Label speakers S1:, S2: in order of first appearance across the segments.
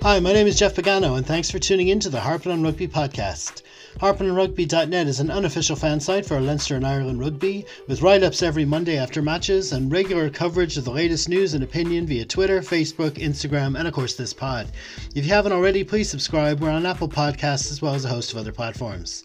S1: Hi, my name is Jeff Pagano, and thanks for tuning in to the Harping on Rugby podcast. HarpingOnRugby.net is an unofficial fan site for Leinster and Ireland rugby, with write ups every Monday after matches and regular coverage of the latest news and opinion via Twitter, Facebook, Instagram, and of course this pod. If you haven't already, please subscribe. We're on Apple Podcasts as well as a host of other platforms.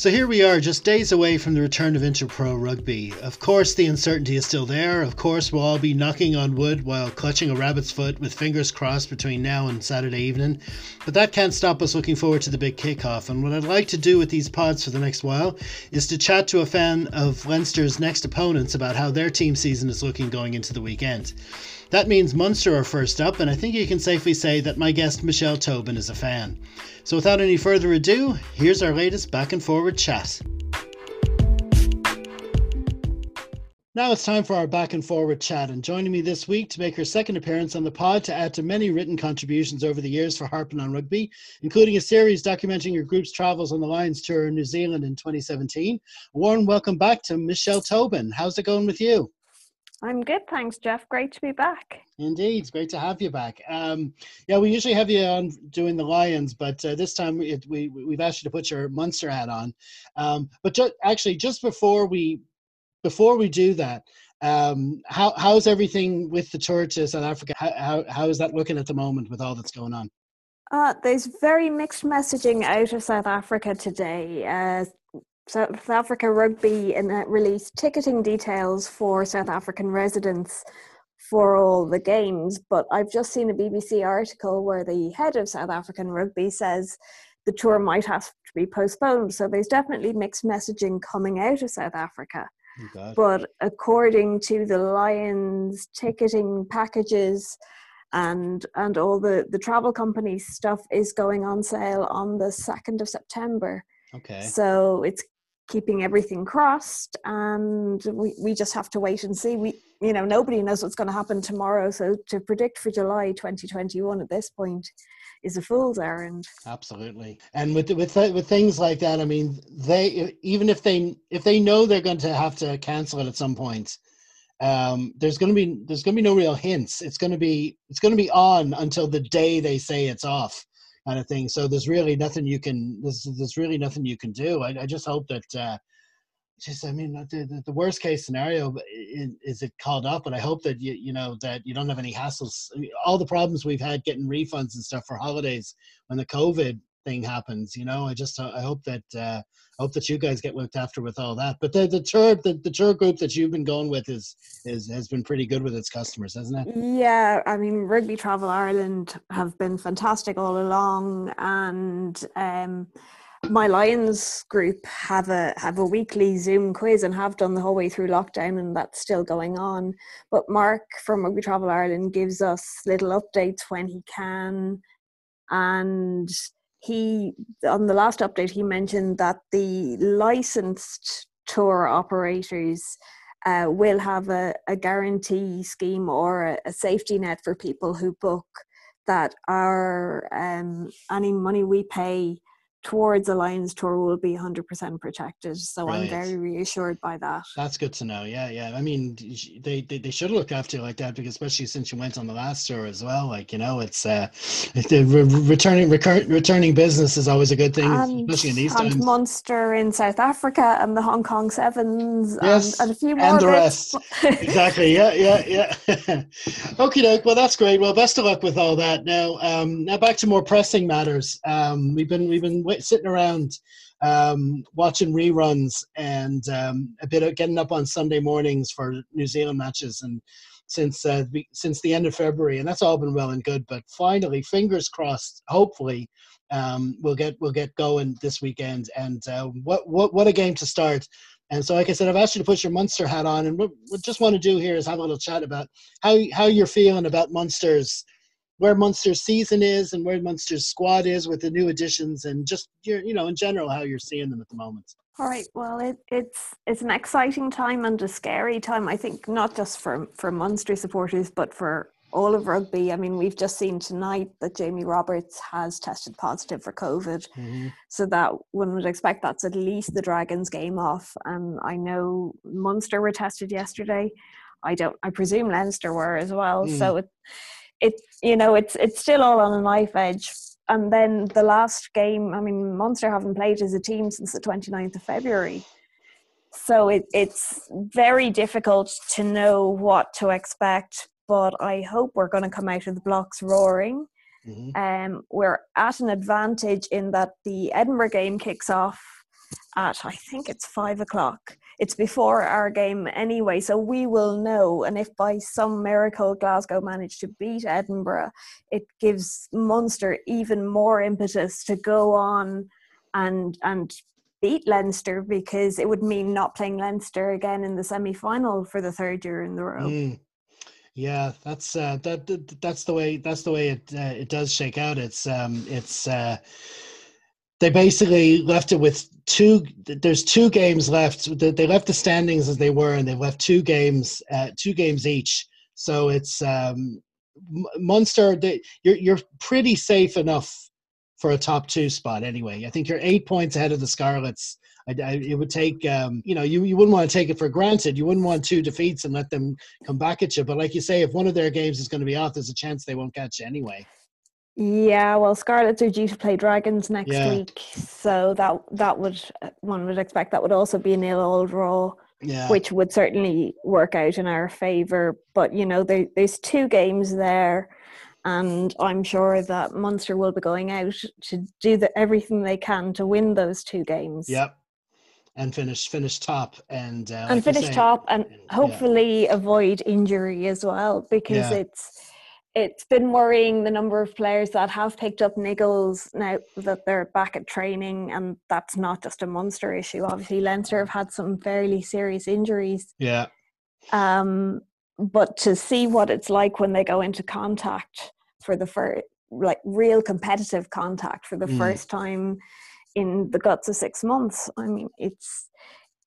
S1: So here we are, just days away from the return of Interpro rugby. Of course, the uncertainty is still there. Of course, we'll all be knocking on wood while clutching a rabbit's foot with fingers crossed between now and Saturday evening. But that can't stop us looking forward to the big kickoff. And what I'd like to do with these pods for the next while is to chat to a fan of Leinster's next opponents about how their team season is looking going into the weekend. That means Munster are first up, and I think you can safely say that my guest Michelle Tobin is a fan. So without any further ado, here's our latest back and forward chat. Now it's time for our back and forward chat, and joining me this week to make her second appearance on the pod to add to many written contributions over the years for Harping on Rugby, including a series documenting your group's travels on the Lions tour in New Zealand in 2017. A warm welcome back to Michelle Tobin. How's it going with you?
S2: I'm good, thanks, Jeff. Great to be back.
S1: Indeed, great to have you back. Um, yeah, we usually have you on doing the Lions, but uh, this time we, we we've asked you to put your Munster hat on. Um, but ju- actually, just before we before we do that, um, how how's everything with the tour to South Africa? How, how how is that looking at the moment with all that's going on?
S2: Uh, there's very mixed messaging out of South Africa today. Uh, South Africa Rugby and released ticketing details for South African residents for all the games. But I've just seen a BBC article where the head of South African Rugby says the tour might have to be postponed. So there's definitely mixed messaging coming out of South Africa. Oh but according to the Lions ticketing packages and and all the the travel company stuff is going on sale on the 2nd of September.
S1: Okay.
S2: So it's keeping everything crossed and we, we just have to wait and see. We you know nobody knows what's going to happen tomorrow so to predict for july 2021 at this point is a fool's errand.
S1: Absolutely. And with with with things like that i mean they even if they if they know they're going to have to cancel it at some point um, there's going to be there's going to be no real hints. It's going to be it's going to be on until the day they say it's off kind of thing. So there's really nothing you can there's there's really nothing you can do. I, I just hope that uh, just I mean the, the worst case scenario is, is it called up, and I hope that you you know that you don't have any hassles. All the problems we've had getting refunds and stuff for holidays when the COVID thing happens. You know, I just I hope that uh, I hope that you guys get looked after with all that. But the the tour the, the tour group that you've been going with is is has been pretty good with its customers, hasn't it?
S2: Yeah, I mean, Rugby Travel Ireland have been fantastic all along, and. Um, my Lions group have a have a weekly Zoom quiz and have done the whole way through lockdown, and that's still going on. But Mark from Rugby Travel Ireland gives us little updates when he can, and he on the last update he mentioned that the licensed tour operators uh, will have a, a guarantee scheme or a, a, safety net for people who book that are um, any money we pay towards a Lions tour will be 100% protected. So right. I'm very reassured by that.
S1: That's good to know. Yeah, yeah. I mean, they they, they should look after you like that because especially since you went on the last tour as well. Like you know, it's uh, the re- returning recur- returning business is always a good thing, and, especially in these
S2: and
S1: times.
S2: Munster in South Africa and the Hong Kong Sevens
S1: yes,
S2: and, and a few more.
S1: And the rest. exactly. Yeah, yeah, yeah. okay, doke. Well, that's great. Well, best of luck with all that. Now, um, now back to more pressing matters. Um, we've been we've been sitting around um, watching reruns and um, a bit of getting up on Sunday mornings for New Zealand matches and since uh, since the end of February, and that's all been well and good. But finally, fingers crossed. Hopefully, um, we'll get we'll get going this weekend. And uh, what what what a game to start! And so, like I said, I've asked you to put your Munster hat on, and what we just want to do here is have a little chat about how how you're feeling about Munster's where Munster's season is and where Munster's squad is with the new additions and just your you know in general how you're seeing them at the moment.
S2: All right. Well, it, it's it's an exciting time and a scary time. I think not just for for Munster supporters, but for all of rugby. I mean, we've just seen tonight that Jamie Roberts has tested positive for COVID, mm-hmm. so that one would expect that's at least the Dragons game off. And I know Munster were tested yesterday. I don't. I presume Leinster were as well. Mm. So it it you know it's it's still all on a knife edge. And then the last game, I mean, Munster haven't played as a team since the 29th of February. So it, it's very difficult to know what to expect, but I hope we're going to come out of the blocks roaring. Mm-hmm. Um, we're at an advantage in that the Edinburgh game kicks off at, I think it's five o'clock it's before our game anyway, so we will know. And if by some miracle Glasgow manage to beat Edinburgh, it gives Munster even more impetus to go on and and beat Leinster because it would mean not playing Leinster again in the semi final for the third year in the row. Mm.
S1: Yeah, that's uh, that, that, that's the way that's the way it uh, it does shake out. It's um it's uh they basically left it with two there's two games left. They left the standings as they were and they left two games uh, two games each. So it's um munster they, you're you're pretty safe enough for a top two spot anyway. I think you're eight points ahead of the scarlets. I, I, it would take um, you know you, you wouldn't want to take it for granted. You wouldn't want two defeats and let them come back at you. But like you say if one of their games is going to be off there's a chance they won't catch you anyway
S2: yeah, well, Scarlets are due to play Dragons next yeah. week, so that that would one would expect that would also be a nil all draw, yeah. which would certainly work out in our favour. But you know, there, there's two games there, and I'm sure that Munster will be going out to do the, everything they can to win those two games.
S1: Yep, and finish finish top and uh,
S2: and like finish top and hopefully yeah. avoid injury as well because it's it's been worrying the number of players that have picked up niggles now that they're back at training, and that's not just a Munster issue. Obviously, Leinster have had some fairly serious injuries.
S1: Yeah.
S2: Um, but to see what it's like when they go into contact for the first, like real competitive contact for the mm. first time in the guts of six months, I mean, it's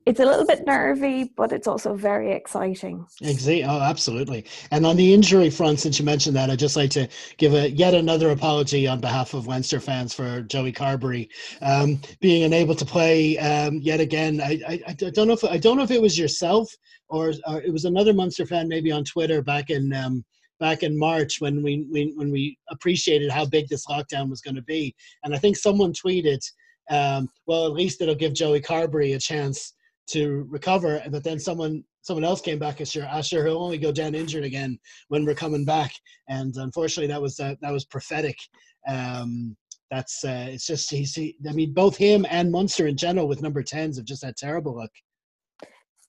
S2: it's a little bit nervy, but it's also very exciting.
S1: Exactly. Oh, absolutely. And on the injury front, since you mentioned that, I'd just like to give a yet another apology on behalf of Leinster fans for Joey Carbery um, being unable to play um, yet again. I, I, I, don't know if I don't know if it was yourself or, or it was another Munster fan maybe on Twitter back in. Um, back in March when we, we when we appreciated how big this lockdown was going to be, and I think someone tweeted, um, "Well, at least it'll give Joey Carbery a chance to recover. But then someone someone else came back and sure, Asher he'll only go down injured again when we're coming back. And unfortunately, that was uh, that was prophetic. Um, that's uh, it's just he's he, I mean both him and Munster in general with number tens have just had terrible luck.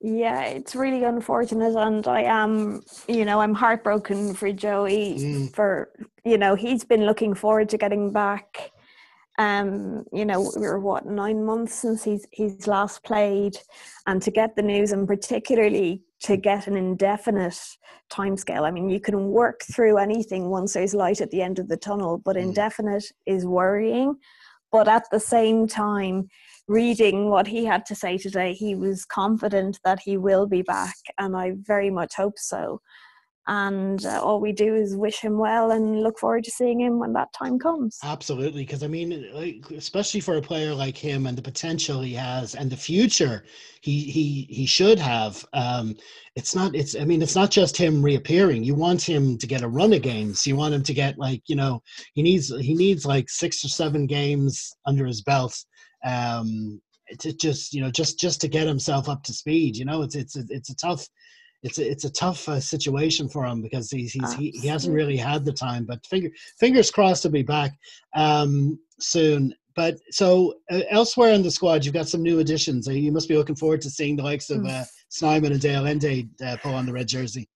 S2: Yeah, it's really unfortunate, and I am, you know, I'm heartbroken for Joey. Mm. For you know, he's been looking forward to getting back um, you know, we are what nine months since he's he's last played, and to get the news, and particularly to get an indefinite timescale. I mean, you can work through anything once there's light at the end of the tunnel, but mm. indefinite is worrying. But at the same time, reading what he had to say today, he was confident that he will be back, and I very much hope so and uh, all we do is wish him well and look forward to seeing him when that time comes.
S1: Absolutely because i mean like, especially for a player like him and the potential he has and the future he he he should have um it's not it's i mean it's not just him reappearing. You want him to get a run of games. You want him to get like you know he needs he needs like six or seven games under his belt um to just you know just just to get himself up to speed you know? It's it's it's a tough it's a, it's a tough uh, situation for him because he's, he's he, he hasn't really had the time. But finger, fingers crossed to be back um, soon. But so uh, elsewhere in the squad, you've got some new additions. Uh, you must be looking forward to seeing the likes of uh, Snyman and de Allende uh, pull on the red jersey.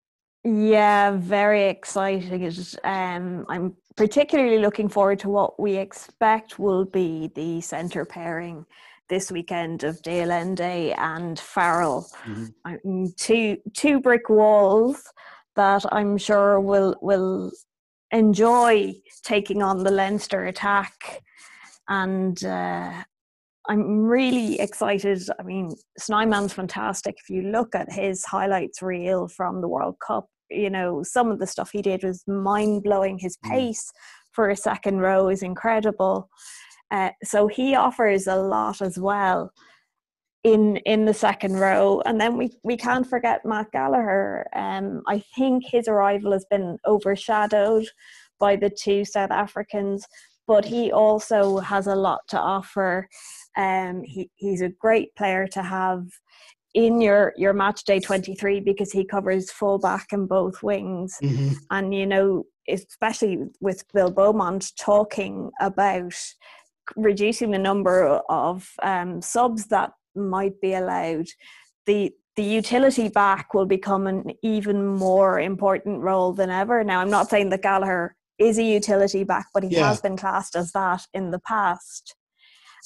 S2: Yeah, very exciting. Um, I'm particularly looking forward to what we expect will be the centre pairing this weekend of de and Farrell. Mm-hmm. Two two brick walls that I'm sure will will enjoy taking on the Leinster attack, and uh, I'm really excited. I mean, Snyman's fantastic. If you look at his highlights reel from the World Cup, you know some of the stuff he did was mind blowing. His mm. pace mm. for a second row is incredible. Uh, so he offers a lot as well. in in the second row. And then we we can't forget Matt Gallagher. Um, I think his arrival has been overshadowed by the two South Africans, but he also has a lot to offer. Um, he, he's a great player to have in your your match day 23 because he covers full back and both wings mm-hmm. and you know especially with bill beaumont talking about reducing the number of um, subs that might be allowed the the utility back will become an even more important role than ever now i'm not saying that gallagher is a utility back but he yeah. has been classed as that in the past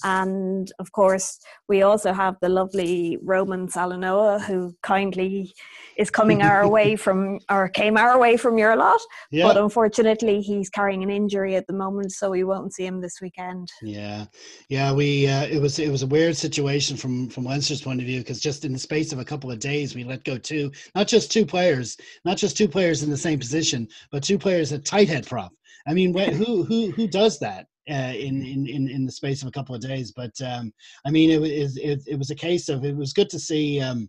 S2: and of course, we also have the lovely Roman Salanoa, who kindly is coming our way from, or came our way from your lot. Yeah. But unfortunately, he's carrying an injury at the moment, so we won't see him this weekend.
S1: Yeah, yeah. We uh, it was it was a weird situation from from Leinster's point of view because just in the space of a couple of days, we let go two, not just two players, not just two players in the same position, but two players at tight head prop. I mean, who who who does that? Uh, in, in in in the space of a couple of days. But um, I mean, it was it, it was a case of it was good to see. Um,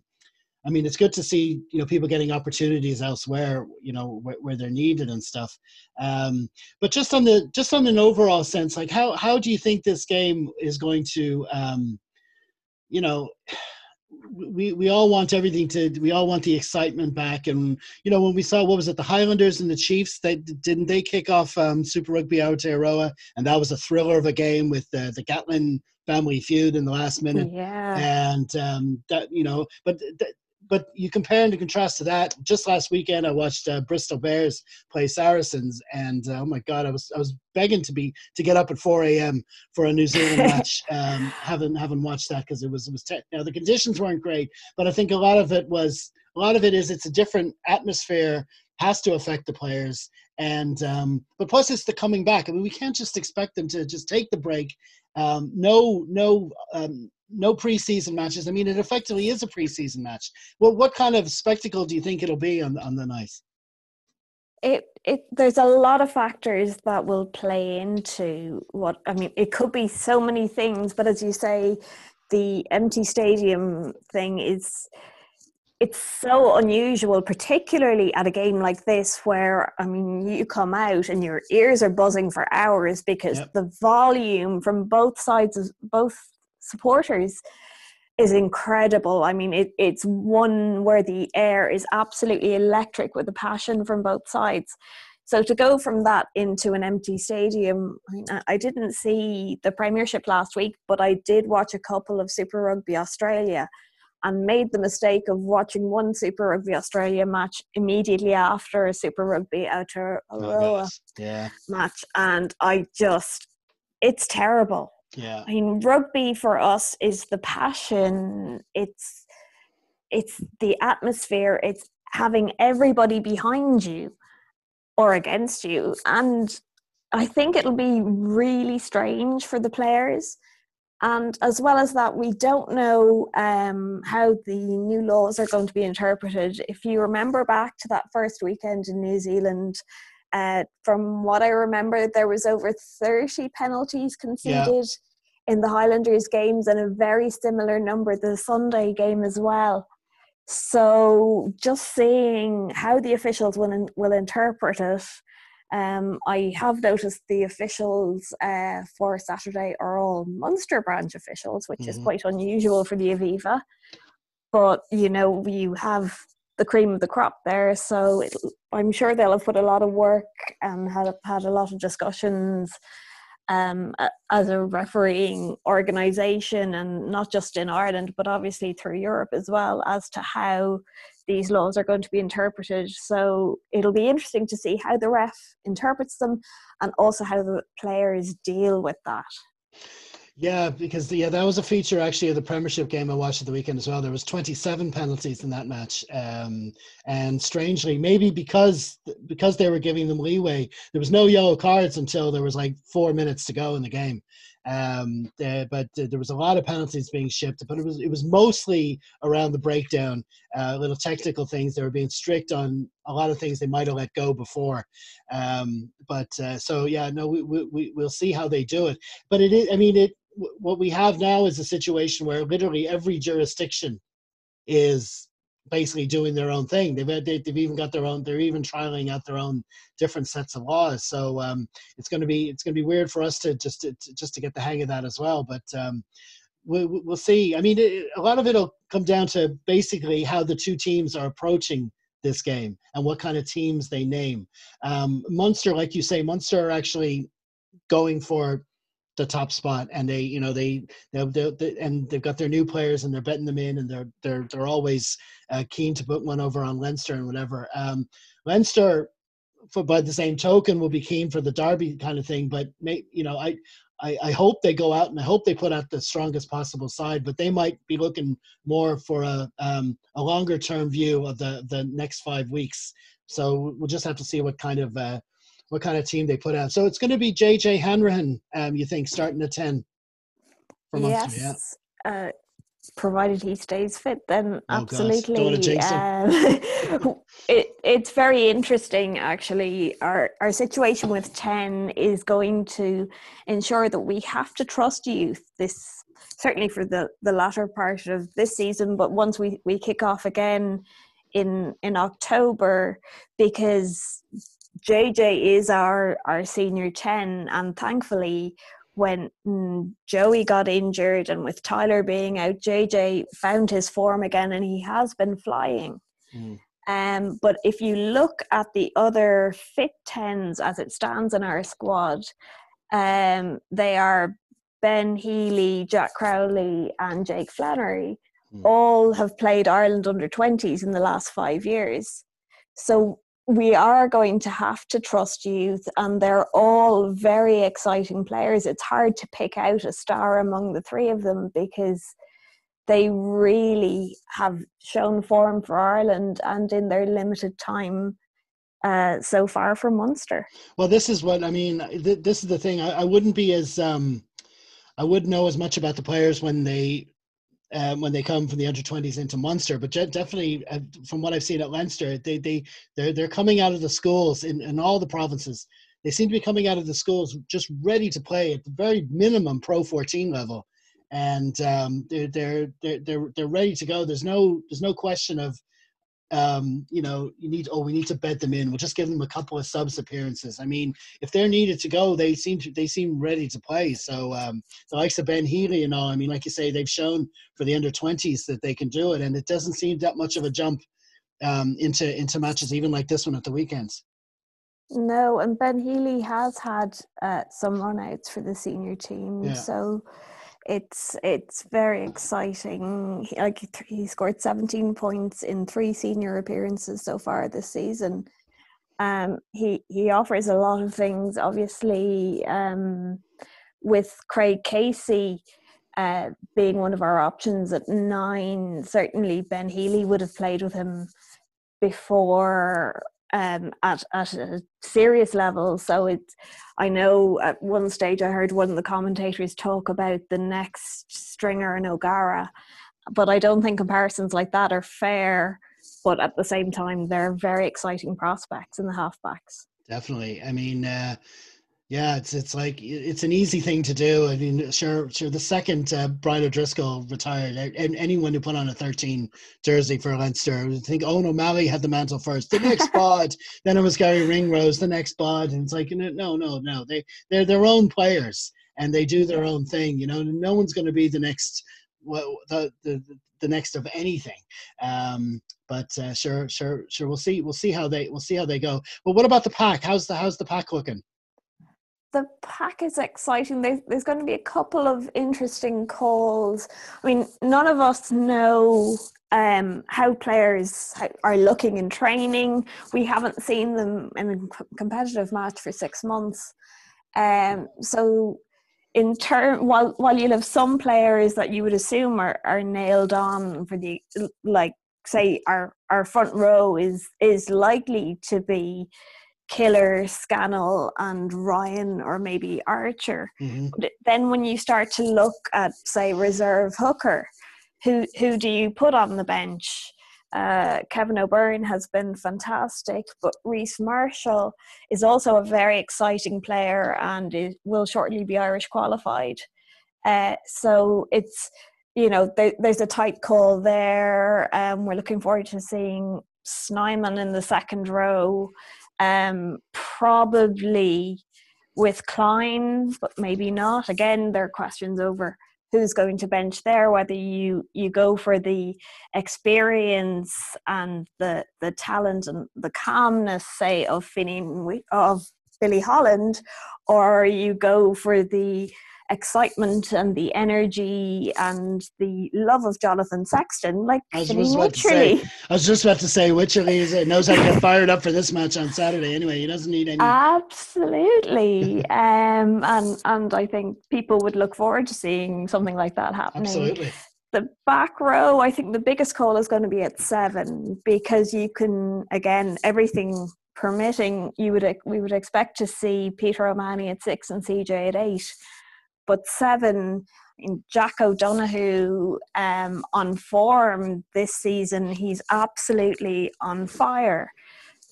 S1: I mean, it's good to see you know people getting opportunities elsewhere, you know, where, where they're needed and stuff. Um, but just on the just on an overall sense, like how how do you think this game is going to, um, you know? We we all want everything to we all want the excitement back. And you know when we saw what was it the highlanders and the chiefs they didn't they kick off um, super rugby aotearoa and that was a thriller of a game with the the gatland family feud in the last minute.
S2: Yeah.
S1: And um, that you know but th- but you compare and contrast to that. Just last weekend, I watched uh, Bristol Bears play Saracens, and uh, oh my god, I was I was begging to be to get up at 4 a.m. for a New Zealand match. Um, haven't haven't watched that because it was it was te- now the conditions weren't great, but I think a lot of it was a lot of it is it's a different atmosphere has to affect the players and um, but plus it's the coming back. I mean, we can't just expect them to just take the break. Um, no, no, um, no preseason matches. I mean, it effectively is a preseason match. Well, what kind of spectacle do you think it'll be on on the night?
S2: It, it there's a lot of factors that will play into what I mean. It could be so many things, but as you say, the empty stadium thing is it's so unusual, particularly at a game like this, where I mean, you come out and your ears are buzzing for hours because yep. the volume from both sides, of both supporters, is incredible. I mean, it, it's one where the air is absolutely electric with the passion from both sides. So to go from that into an empty stadium, I, didn't see the Premiership last week, but I did watch a couple of Super Rugby Australia and made the mistake of watching one Super Rugby Australia match immediately after a Super Rugby Aotearoa
S1: oh, yeah.
S2: match. And I just, it's terrible.
S1: Yeah.
S2: I mean, rugby for us is the passion. It's, it's the atmosphere. It's having everybody behind you or against you. And I think it'll be really strange for the players and as well as that, we don't know um, how the new laws are going to be interpreted. If you remember back to that first weekend in New Zealand, uh, from what I remember, there was over 30 penalties conceded. In the Highlanders games and a very similar number the Sunday game as well. So just seeing how the officials will, will interpret it um, I have noticed the officials uh, for Saturday are all Munster branch officials, which mm-hmm. is quite unusual for the Aviva. But you know, you have the cream of the crop there, so it, I'm sure they'll have put a lot of work and had had a lot of discussions um, as a refereeing organisation, and not just in Ireland, but obviously through Europe as well, as to how these laws are going to be interpreted. So it'll be interesting to see how the ref interprets them and also how the players deal with that.
S1: Yeah, because the, yeah, that was a feature actually of the Premiership game I watched at the weekend as well. There was 27 penalties in that match, um, and strangely, maybe because because they were giving them leeway, there was no yellow cards until there was like four minutes to go in the game. Um, uh, but uh, there was a lot of penalties being shipped, but it was it was mostly around the breakdown, uh, little technical things. They were being strict on a lot of things they might have let go before. Um, but uh, so yeah, no, we, we we'll see how they do it. But it is, I mean, it what we have now is a situation where literally every jurisdiction is basically doing their own thing. They've they, have even got their own. They're even trialing out their own different sets of laws. So um, it's going to be it's going to be weird for us to just to, to, just to get the hang of that as well. But um, we, we'll see. I mean, it, a lot of it'll come down to basically how the two teams are approaching this game and what kind of teams they name. Um, Munster, like you say, Munster are actually going for the top spot and they you know they they, they, they and they've got their new players and they're betting them in and they're they're they're always uh, keen to put one over on Leinster and whatever. Um Leinster for by the same token will be keen for the derby kind of thing but may, you know I, I I hope they go out and I hope they put out the strongest possible side but they might be looking more for a um a longer term view of the the next 5 weeks. So we'll just have to see what kind of uh what kind of team they put out. So it's going to be JJ Hanrahan, um, you think, starting at 10
S2: for Munster, yes. Yeah? Uh, provided he stays fit, then oh, absolutely. Um, it, it's very interesting, actually. Our, our situation with 10 is going to ensure that we have to trust youth this certainly for the, the latter part of this season, but once we, we kick off again in in October because JJ is our our senior ten, and thankfully, when mm, Joey got injured and with Tyler being out, JJ found his form again, and he has been flying. Mm. Um, but if you look at the other fit tens as it stands in our squad, um, they are Ben Healy, Jack Crowley, and Jake Flannery. Mm. All have played Ireland under 20s in the last five years. So we are going to have to trust youth, and they're all very exciting players. It's hard to pick out a star among the three of them because they really have shown form for Ireland and in their limited time uh, so far for Munster.
S1: Well, this is what I mean. Th- this is the thing. I, I wouldn't be as um, I wouldn't know as much about the players when they um, when they come from the under 20s into Munster. But definitely, uh, from what I've seen at Leinster, they they they're they're coming out of the schools in, in all the provinces. They seem to be coming out of the schools just ready to play at the very minimum Pro 14 level, and um, they're, they're they're they're they're ready to go. There's no there's no question of um, you know, you need, oh, we need to bed them in. We'll just give them a couple of subs appearances. I mean, if they're needed to go, they seem to, they seem ready to play. So um, the likes of Ben Healy and all, I mean, like you say, they've shown for the under 20s that they can do it. And it doesn't seem that much of a jump um, into, into matches, even like this one at the weekends.
S2: No, and Ben Healy has had uh, some runouts for the senior team. Yeah. So, it's it's very exciting. He, like he scored 17 points in three senior appearances so far this season. Um, he he offers a lot of things. Obviously, um, with Craig Casey uh, being one of our options at nine, certainly Ben Healy would have played with him before um, at at a serious level. So it's I know at one stage I heard one of the commentators talk about the next stringer and O'Gara, but I don't think comparisons like that are fair. But at the same time, they're very exciting prospects in the halfbacks.
S1: Definitely. I mean, uh, yeah, it's it's like it's an easy thing to do. I mean, sure, sure. The second uh, Brian O'Driscoll retired, and anyone who put on a 13 jersey for Leinster, I think Eoin O'Malley had the mantle first. The next bod, then it was Gary Ringrose. The next bod, and it's like no, no, no. They they're their own players, and they do their own thing. You know, no one's going to be the next well, the, the the next of anything. Um, but uh, sure, sure, sure. We'll see. We'll see how they we'll see how they go. But what about the pack? How's the how's the pack looking?
S2: The pack is exciting. There's, there's going to be a couple of interesting calls. I mean, none of us know um, how players are looking in training. We haven't seen them in a competitive match for six months. Um, so, in turn, while while you'll have some players that you would assume are, are nailed on for the like, say our our front row is is likely to be Killer, Scannell, and Ryan, or maybe Archer. Mm-hmm. Then, when you start to look at, say, reserve hooker, who who do you put on the bench? Uh, Kevin O'Byrne has been fantastic, but Rhys Marshall is also a very exciting player and it will shortly be Irish qualified. Uh, so it's you know there, there's a tight call there. Um, we're looking forward to seeing Snyman in the second row. Um, probably with Kleyn, but maybe not. Again, there are questions over who's going to bench there, whether you you go for the experience and the the talent and the calmness, say, of Finny of Billy Holland, or you go for the excitement and the energy and the love of Jonathan Sexton. Like
S1: I was just about to say, I was just about to say, Wycherley knows how to get fired up for this match on Saturday. Anyway, he doesn't need any.
S2: Absolutely, um, and and I think people would look forward to seeing something like that happening.
S1: Absolutely.
S2: The back row, I think the biggest call is going to be at seven because you can again everything permitting, you would we would expect to see Peter O'Mahony at six and CJ at eight but seven in Jack O'Donoghue um, on form this season, he's absolutely on fire.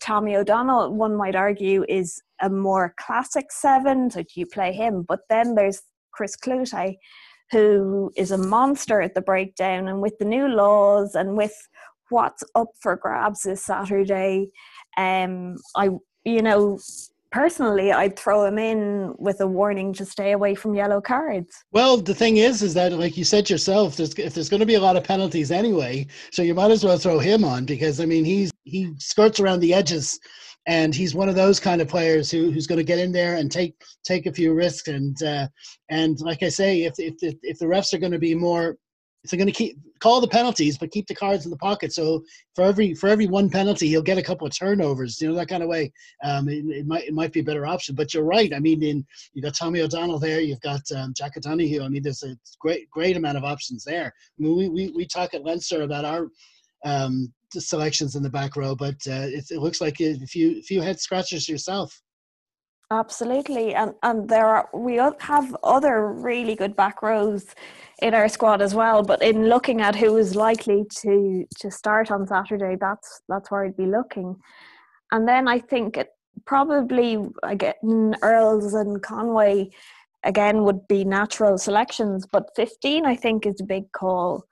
S2: Tommy O'Donnell, one might argue, is a more classic seven, so do you play him. But then there's Chris Cloete, who is a monster at the breakdown, and with the new laws and with what's up for grabs this Saturday, um, I you know personally i'd throw him in with a warning to stay away from yellow cards.
S1: Well the thing is is that like you said yourself there's, if there's going to be a lot of penalties anyway so you might as well throw him on because i mean he's he skirts around the edges and he's one of those kind of players who, who's going to get in there and take take a few risks and uh, and like I say, if if if the refs are going to be more if they're going to keep call the penalties but keep the cards in the pocket. So for every for every one penalty he'll get a couple of turnovers you know that kind of way. Um, it, it, might it might be a better option but you're right. I mean in you've got tommy o'donnell there you've got um, jack o'donoghue. I mean there's a great great amount of options there. I mean, we, we, we talk at leinster about our um, selections in the back row but uh, it, it looks like a few few head scratchers yourself
S2: Absolutely, and and there are we have other really good back rows in our squad as well. But in looking at who is likely to to start on Saturday, that's that's where I'd be looking. And then I think it probably again Earls and Conway again would be natural selections, but 15 I think is a big call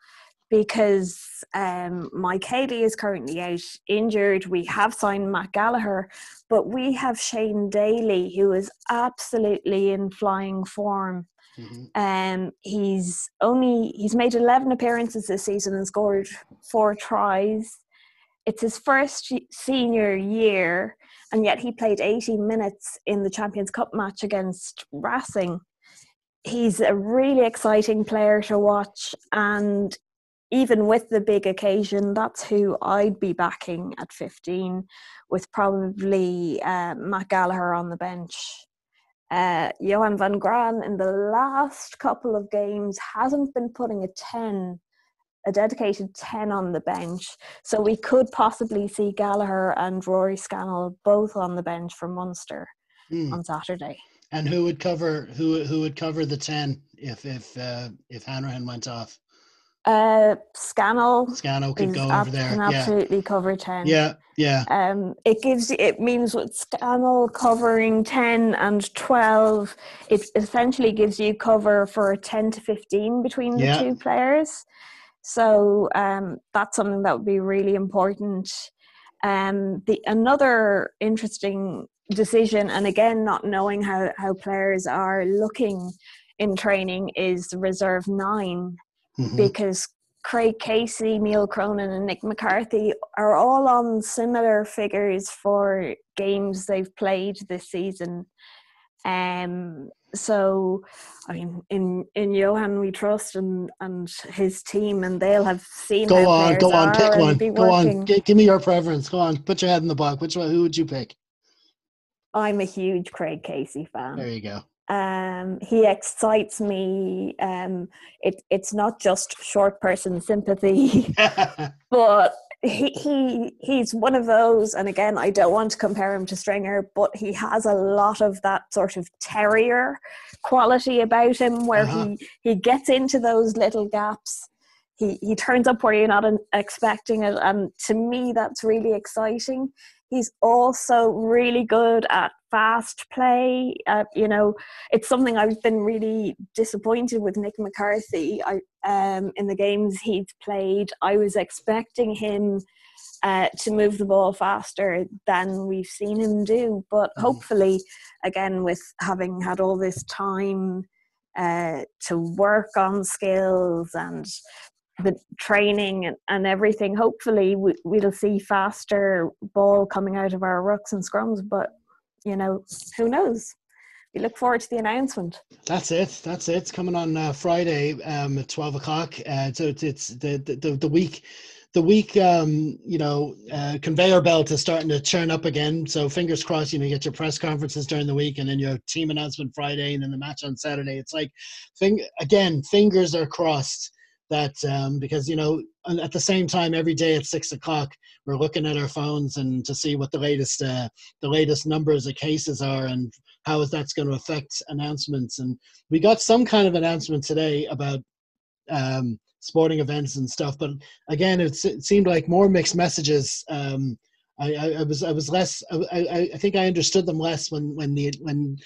S2: because um, Mike Haley is currently out injured. We have signed Matt Gallagher, but we have Shane Daly, who is absolutely in flying form. Mm-hmm. Um, he's only he's made eleven appearances this season and scored four tries. It's his first senior year, and yet he played eighty minutes in the Champions Cup match against Racing. He's a really exciting player to watch, and even with the big occasion, that's who I'd be backing at 15, with probably uh, Matt Gallagher on the bench. Uh, Johan van Graan in the last couple of games hasn't been putting a 10, a dedicated 10 on the bench. So we could possibly see Gallagher and Rory Scannell both on the bench for Munster mm. on Saturday.
S1: And who would cover who who would cover the 10 if if uh, if Hanrahan went off?
S2: Uh. Scannell
S1: could go over there.
S2: Can absolutely yeah. cover ten.
S1: Yeah, yeah.
S2: Um, it gives it means with Scannell covering ten and twelve, it essentially gives you cover for ten to fifteen between the yeah. two players. So um, that's something that would be really important. Um, the another interesting decision, and again, not knowing how how players are looking in training, is reserve nine mm-hmm. because Craig Casey, Neil Cronin, and Nick McCarthy are all on similar figures for games they've played this season. Um, so, I mean, in in Johan we trust and and his team, and they'll have seen.
S1: Go on, go on, pick one. Go on, G- give me your preference. Go on, put your head in the box. Which one? Who would you pick?
S2: I'm a huge Craig Casey fan.
S1: There you go.
S2: Um, he excites me. Um, it, it's not just short person sympathy, but he, he he's one of those. And again, I don't want to compare him to Stringer, but he has a lot of that sort of terrier quality about him, where uh-huh. he he gets into those little gaps. He he turns up where you're not expecting it, and to me, that's really exciting He's also really good at fast play. Uh, you know, it's something I've been really disappointed with Nick McCarthy. I, um, in the games he's played, I was expecting him uh, to move the ball faster than we've seen him do. But mm. hopefully, again, with having had all this time uh, to work on skills and the training and, and everything, hopefully we, we'll see faster ball coming out of our rucks and scrums. But you know, who knows? We look forward to the announcement.
S1: That's it. That's it. It's coming on uh, Friday um, at twelve o'clock. Uh, so it's, it's the, the the week the week um, you know uh, conveyor belt is starting to churn up again. So fingers crossed. You know, you get your press conferences during the week, and then your team announcement Friday, and then the match on Saturday. It's like, thing again, fingers are crossed that um, because you know at the same time every day at six o'clock we're looking at our phones and to see what the latest uh, the latest numbers of cases are and how is that's going to affect announcements and we got some kind of announcement today about um, sporting events and stuff. But again, it, it seemed like more mixed messages. Um, I, I, I, was I was less. I, I think I understood them less when when the when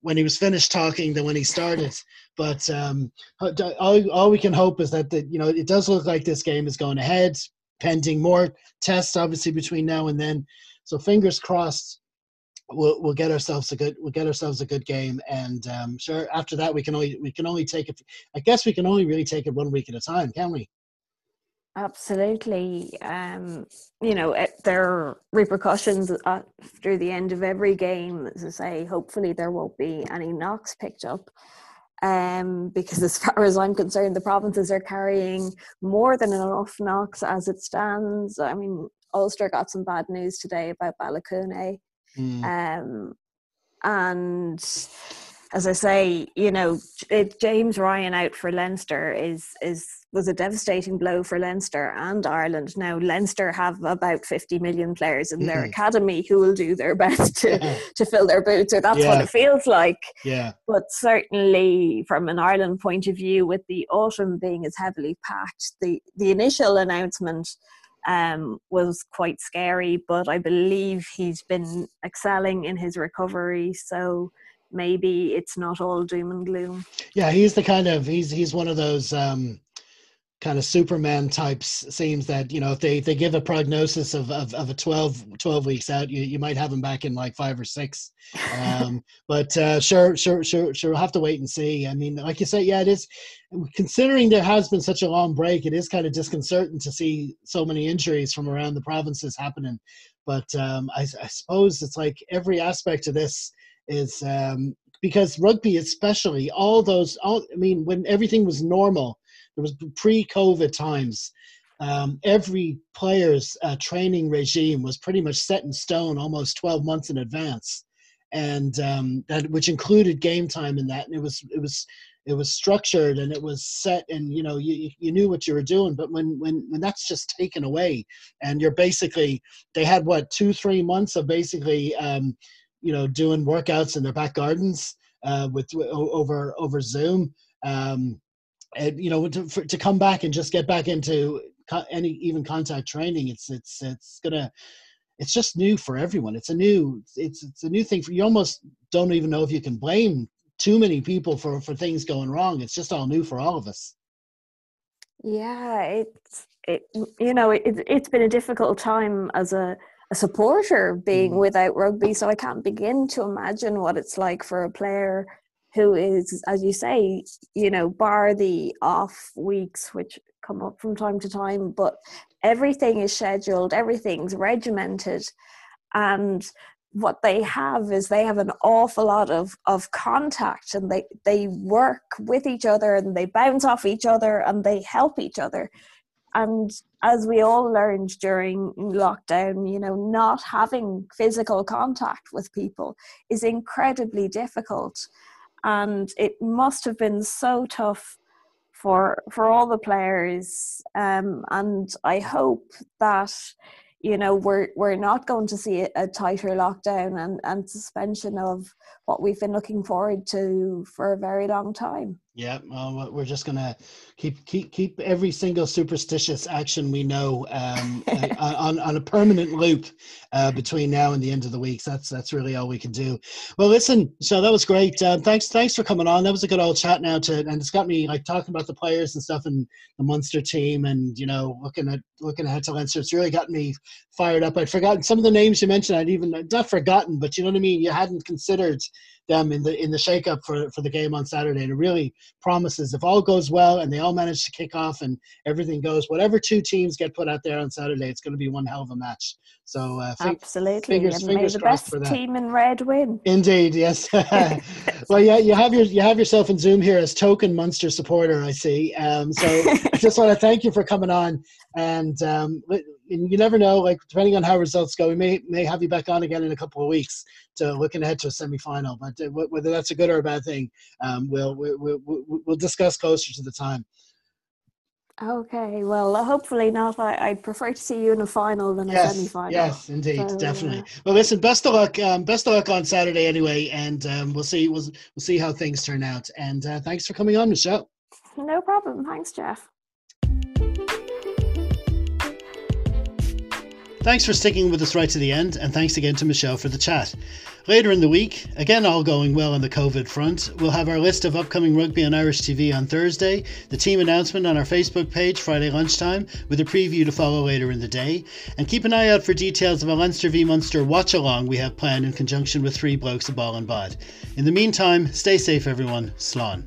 S1: when he was finished talking than when he started. But um, all, all we can hope is that the, you know it does look like this game is going ahead, pending more tests, obviously between now and then. So fingers crossed we'll we'll get ourselves a good we'll get ourselves a good game and um, sure after that we can only we can only take it i guess we can only really take it one week at a time can we
S2: absolutely. Um, you know it, there are repercussions after the end of every game. As i say hopefully there won't be any knocks picked up. Um, because as far as i'm concerned the provinces are carrying more than enough knocks as it stands. I mean ulster got some bad news today about Baloucoune Mm. Um, and as I say, you know, it, James Ryan out for Leinster is is was a devastating blow for Leinster and Ireland. Now Leinster have about fifty million players in their mm. academy who will do their best to yeah. to fill their boots, or that's yeah. what it feels like.
S1: Yeah.
S2: But certainly, from an Ireland point of view, with the autumn being as heavily packed, the the initial announcement um, was quite scary, but I believe he's been excelling in his recovery. So maybe it's not all doom and gloom.
S1: Yeah, he's the kind of he's he's one of those um, kind of Superman types seems that you know if they they give a prognosis of of, of a 12, 12 weeks out you, you might have him back in like five or six. Um, but uh, sure sure sure sure we'll have to wait and see. I mean like you say yeah it is considering there has been such a long break it is kind of disconcerting to see so many injuries from around the provinces happening. But um, I, I suppose it's like every aspect of this is um, because rugby especially all those all I mean when everything was normal it was pre-COVID times. Um, every player's uh, training regime was pretty much set in stone almost 12 months in advance and um, that which included game time in that and it was it was it was structured and it was set and you know you, you knew what you were doing but when when when that's just taken away and you're basically they had what two three months of basically um, you know doing workouts in their back gardens uh, with over over zoom um, and you know to, for, to come back and just get back into any even contact training it's it's it's gonna it's just new for everyone. It's a new it's it's a new thing for you almost don't even know if you can blame too many people for for things going wrong. It's just all new for all of us.
S2: Yeah it's it you know it, it's been a difficult time as a a supporter being mm. without rugby so i can't begin to imagine what it's like for a player who is, as you say, you know, bar the off weeks which come up from time to time, but everything is scheduled, everything's regimented, and what they have is they have an awful lot of, of contact and they, they work with each other and they bounce off each other and they help each other. And as we all learned during lockdown, you know, not having physical contact with people is incredibly difficult. And it must have been so tough for for all the players. Um, and i hope that you know we're we're not going to see a, tighter lockdown and and suspension of what we've been looking forward to for a very long time
S1: Yeah, well, we're just gonna keep keep keep every single superstitious action we know um, on on a permanent loop uh, between now and the end of the week. So that's that's really all we can do. Well, listen, so that was great. Uh, thanks thanks for coming on. That was a good old chat now to, and it's got me like talking about the players and stuff and the Munster team, and you know looking at looking ahead to Leinster. It's really got me fired up. I'd forgotten some of the names you mentioned. I'd even not forgotten, but you know what I mean. You hadn't considered them in the in the shakeup for for the game on Saturday. And it really promises if all goes well and they all manage to kick off and everything goes, whatever two teams get put out there on Saturday, it's going to be one hell of a match. So uh,
S2: absolutely, fingers, fingers may the best team in red win.
S1: Indeed, yes. well, yeah, you have your you have yourself in Zoom here as token Munster supporter. I see. Um, so I just want to thank you for coming on and. Um, and you never know. Like depending on how results go, we may may have you back on again in a couple of weeks to looking ahead to a semi final. But uh, whether that's a good or a bad thing, um, we'll, we'll we'll discuss closer to the time.
S2: Okay, well, uh, hopefully not. I, would prefer to see you in a final than
S1: yes,
S2: a semi-final.
S1: Yes, indeed, so, definitely. Uh, well, listen, best of luck. Um, best of luck on Saturday, anyway, and um, we'll see. We'll we'll see how things turn out. And uh, thanks for coming on, Michelle.
S2: No problem. Thanks, Jeff.
S1: Thanks for sticking with us right to the end, and thanks again to Michelle for the chat. Later in the week, again all going well on the COVID front, we'll have our list of upcoming rugby on Irish TV on Thursday, the team announcement on our Facebook page Friday lunchtime, with a preview to follow later in the day, and keep an eye out for details of a Leinster v Munster watch along we have planned in conjunction with Three Blokes a Ball and Bod. In the meantime, stay safe everyone. Slán.